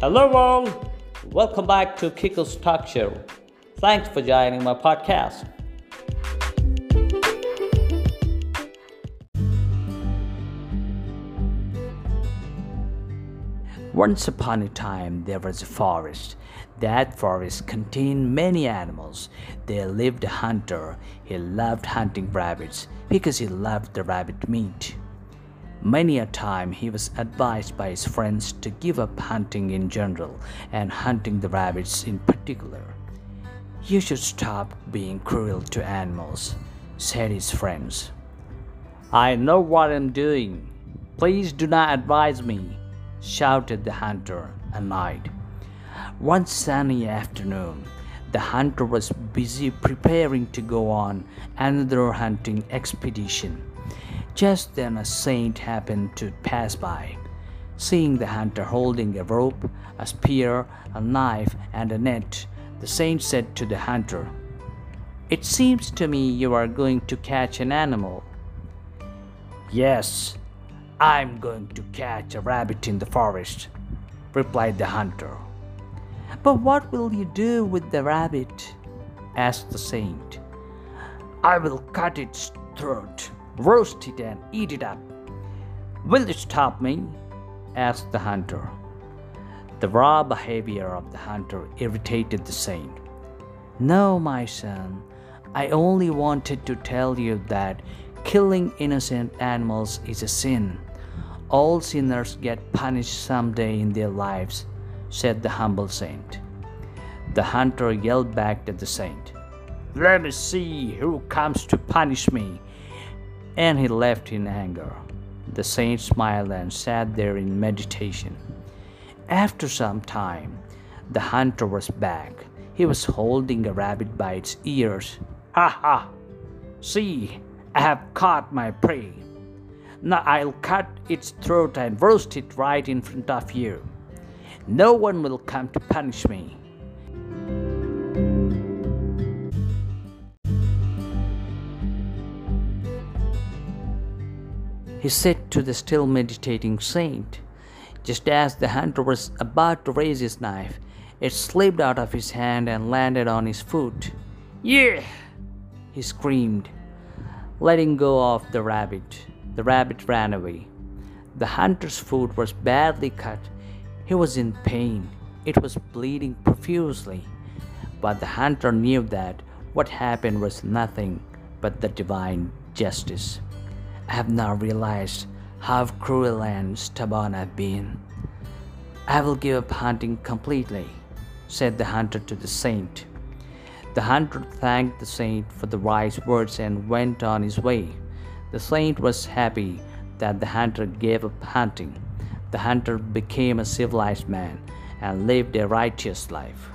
Hello, all. Welcome back to Kiko's Talk Show. Thanks for joining my podcast. Once upon a time, there was a forest. That forest contained many animals. There lived a hunter. He loved hunting rabbits because he loved the rabbit meat. Many a time he was advised by his friends to give up hunting in general and hunting the rabbits in particular. You should stop being cruel to animals, said his friends. I know what I'm doing. Please do not advise me, shouted the hunter, annoyed. One sunny afternoon, the hunter was busy preparing to go on another hunting expedition. Just then a saint happened to pass by. Seeing the hunter holding a rope, a spear, a knife, and a net, the saint said to the hunter, It seems to me you are going to catch an animal. Yes, I'm going to catch a rabbit in the forest, replied the hunter. But what will you do with the rabbit? asked the saint. I will cut its throat roast it and eat it up. Will you stop me? asked the hunter. The raw behavior of the hunter irritated the saint. No, my son, I only wanted to tell you that killing innocent animals is a sin. All sinners get punished someday in their lives, said the humble saint. The hunter yelled back at the saint, Let me see who comes to punish me and he left in anger. The saint smiled and sat there in meditation. After some time, the hunter was back. He was holding a rabbit by its ears. Ha ha! See, I have caught my prey. Now I'll cut its throat and roast it right in front of you. No one will come to punish me. He said to the still meditating saint. Just as the hunter was about to raise his knife, it slipped out of his hand and landed on his foot. Yeah! he screamed, letting go of the rabbit. The rabbit ran away. The hunter's foot was badly cut. He was in pain. It was bleeding profusely. But the hunter knew that what happened was nothing but the divine justice. I have now realized how cruel and stubborn I've been. I will give up hunting completely, said the hunter to the saint. The hunter thanked the saint for the wise words and went on his way. The saint was happy that the hunter gave up hunting. The hunter became a civilized man and lived a righteous life.